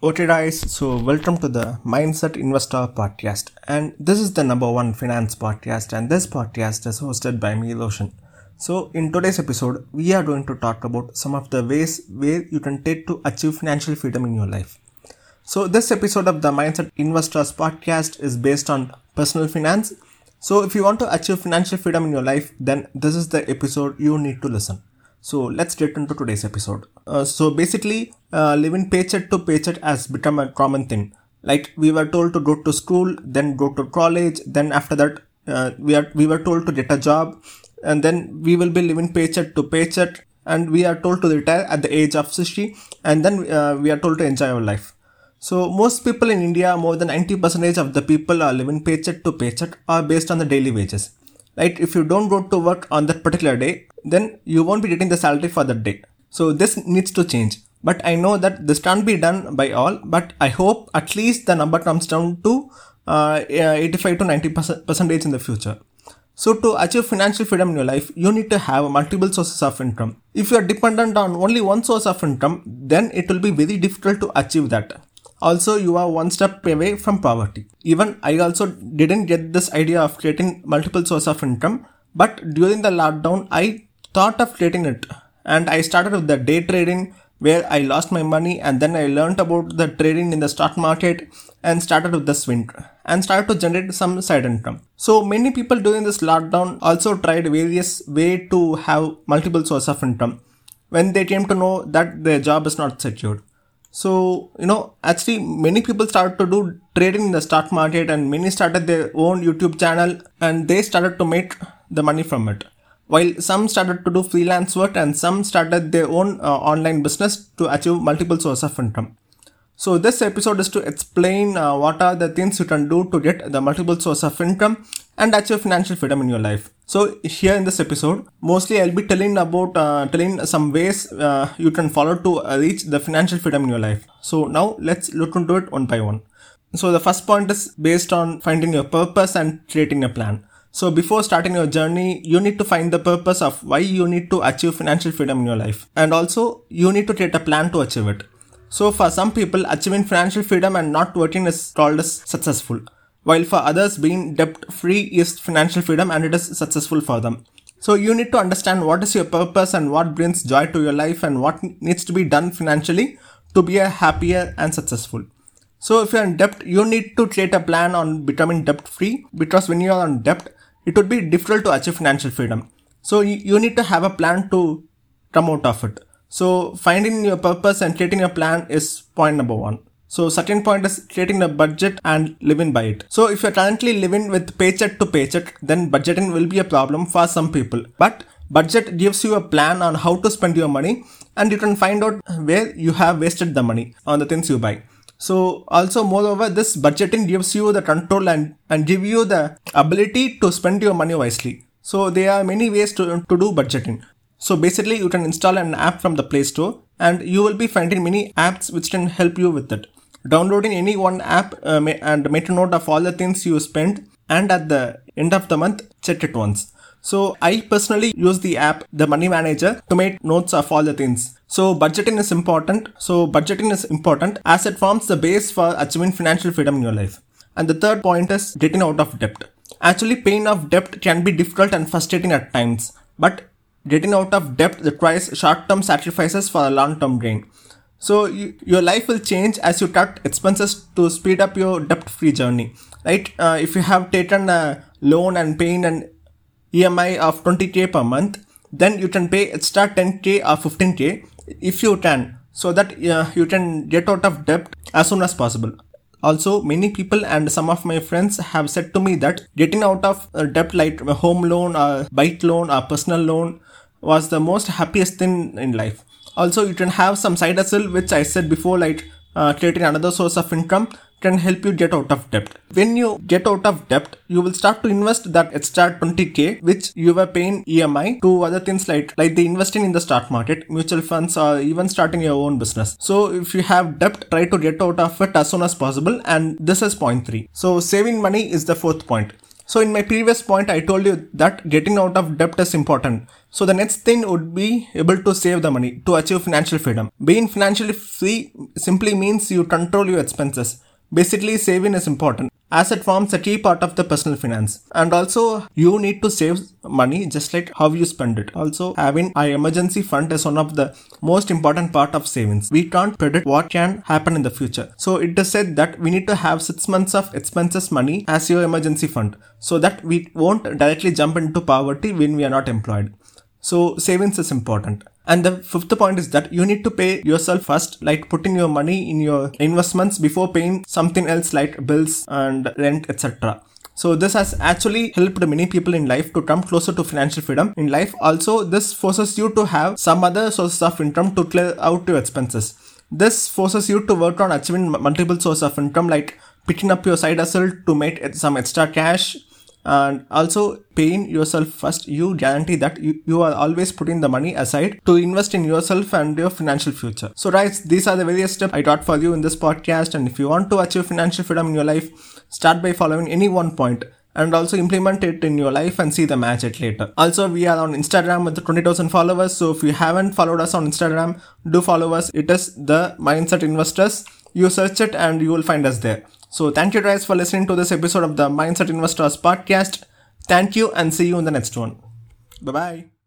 Okay, guys, so welcome to the Mindset Investor podcast. And this is the number one finance podcast, and this podcast is hosted by me, Loshan. So, in today's episode, we are going to talk about some of the ways where you can take to achieve financial freedom in your life. So, this episode of the Mindset Investors podcast is based on personal finance. So, if you want to achieve financial freedom in your life, then this is the episode you need to listen. So let's get into today's episode. Uh, so basically, uh, living paycheck to paycheck has become a common thing. Like we were told to go to school, then go to college, then after that uh, we are we were told to get a job, and then we will be living paycheck to paycheck, and we are told to retire at the age of 60, and then uh, we are told to enjoy our life. So most people in India, more than 90% of the people are living paycheck to paycheck are based on the daily wages right if you don't go to work on that particular day then you won't be getting the salary for that day so this needs to change but i know that this can't be done by all but i hope at least the number comes down to uh, 85 to 90 percentage in the future so to achieve financial freedom in your life, you need to have multiple sources of income. If you are dependent on only one source of income, then it will be very difficult to achieve that. Also, you are one step away from poverty. Even I also didn't get this idea of creating multiple sources of income, but during the lockdown, I thought of creating it. And I started with the day trading where I lost my money and then I learned about the trading in the stock market and started with the swing and started to generate some side income. So many people during this lockdown also tried various way to have multiple sources of income when they came to know that their job is not secured. So, you know, actually many people started to do trading in the stock market and many started their own YouTube channel and they started to make the money from it. While some started to do freelance work and some started their own uh, online business to achieve multiple sources of income. So this episode is to explain uh, what are the things you can do to get the multiple source of income and achieve financial freedom in your life. So here in this episode, mostly I'll be telling about uh, telling some ways uh, you can follow to uh, reach the financial freedom in your life. So now let's look into it one by one. So the first point is based on finding your purpose and creating a plan. So before starting your journey, you need to find the purpose of why you need to achieve financial freedom in your life. And also you need to create a plan to achieve it. So for some people, achieving financial freedom and not working is called as successful, while for others, being debt free is financial freedom and it is successful for them. So you need to understand what is your purpose and what brings joy to your life and what needs to be done financially to be a happier and successful. So if you're in debt, you need to create a plan on becoming debt free because when you are on debt, it would be difficult to achieve financial freedom. So you need to have a plan to come out of it. So finding your purpose and creating a plan is point number one. So second point is creating a budget and living by it. So if you're currently living with paycheck to paycheck, then budgeting will be a problem for some people. But budget gives you a plan on how to spend your money and you can find out where you have wasted the money on the things you buy. So also moreover this budgeting gives you the control and, and give you the ability to spend your money wisely. So there are many ways to, to do budgeting. So basically you can install an app from the Play Store and you will be finding many apps which can help you with it. Downloading any one app uh, and make a note of all the things you spend and at the end of the month check it once. So I personally use the app, the money manager to make notes of all the things. So budgeting is important. So budgeting is important as it forms the base for achieving financial freedom in your life. And the third point is getting out of debt. Actually paying off debt can be difficult and frustrating at times. But Getting out of debt requires short-term sacrifices for a long-term gain. So you, your life will change as you cut expenses to speed up your debt-free journey. Right? Uh, if you have taken a loan and paying an EMI of 20k per month, then you can pay extra 10k or 15k if you can, so that uh, you can get out of debt as soon as possible. Also, many people and some of my friends have said to me that getting out of debt like a home loan, a bike loan, a personal loan, was the most happiest thing in life. Also, you can have some side hustle, which I said before, like uh, creating another source of income can help you get out of debt. When you get out of debt, you will start to invest that extra 20k which you were paying EMI to other things like like the investing in the stock market, mutual funds, or even starting your own business. So if you have debt, try to get out of it as soon as possible. And this is point three. So saving money is the fourth point. So in my previous point, I told you that getting out of debt is important So the next thing would be able to save the money to achieve financial freedom. Being financially free simply means you control your expenses. Basically, saving is important as it forms a key part of the personal finance. And also, you need to save money just like how you spend it. Also, having an emergency fund is one of the most important part of savings. We can't predict what can happen in the future. So it is said that we need to have six months of expenses money as your emergency fund so that we won't directly jump into poverty when we are not employed. So savings is important. And the fifth point is that you need to pay yourself first, like putting your money in your investments before paying something else like bills and rent, etc. So this has actually helped many people in life to come closer to financial freedom in life. Also, this forces you to have some other sources of income to clear out your expenses. This forces you to work on achieving multiple sources of income like picking up your side hustle to make some extra cash and also paying yourself first. You guarantee that you, you are always putting the money aside to invest in yourself and your financial future. So guys these are the various steps i taught for you in this podcast. And if you want to achieve financial freedom in your life start by following any one point and also implement it in your life and see the magic later. Also, we are on Instagram with 20,000 followers. So if you haven't followed us on Instagram, do follow us. It is the Mindset Investors. You search it and you will find us there. So thank you guys for listening to this episode of the Mindset Investors podcast. Thank you and see you in the next one. Bye bye.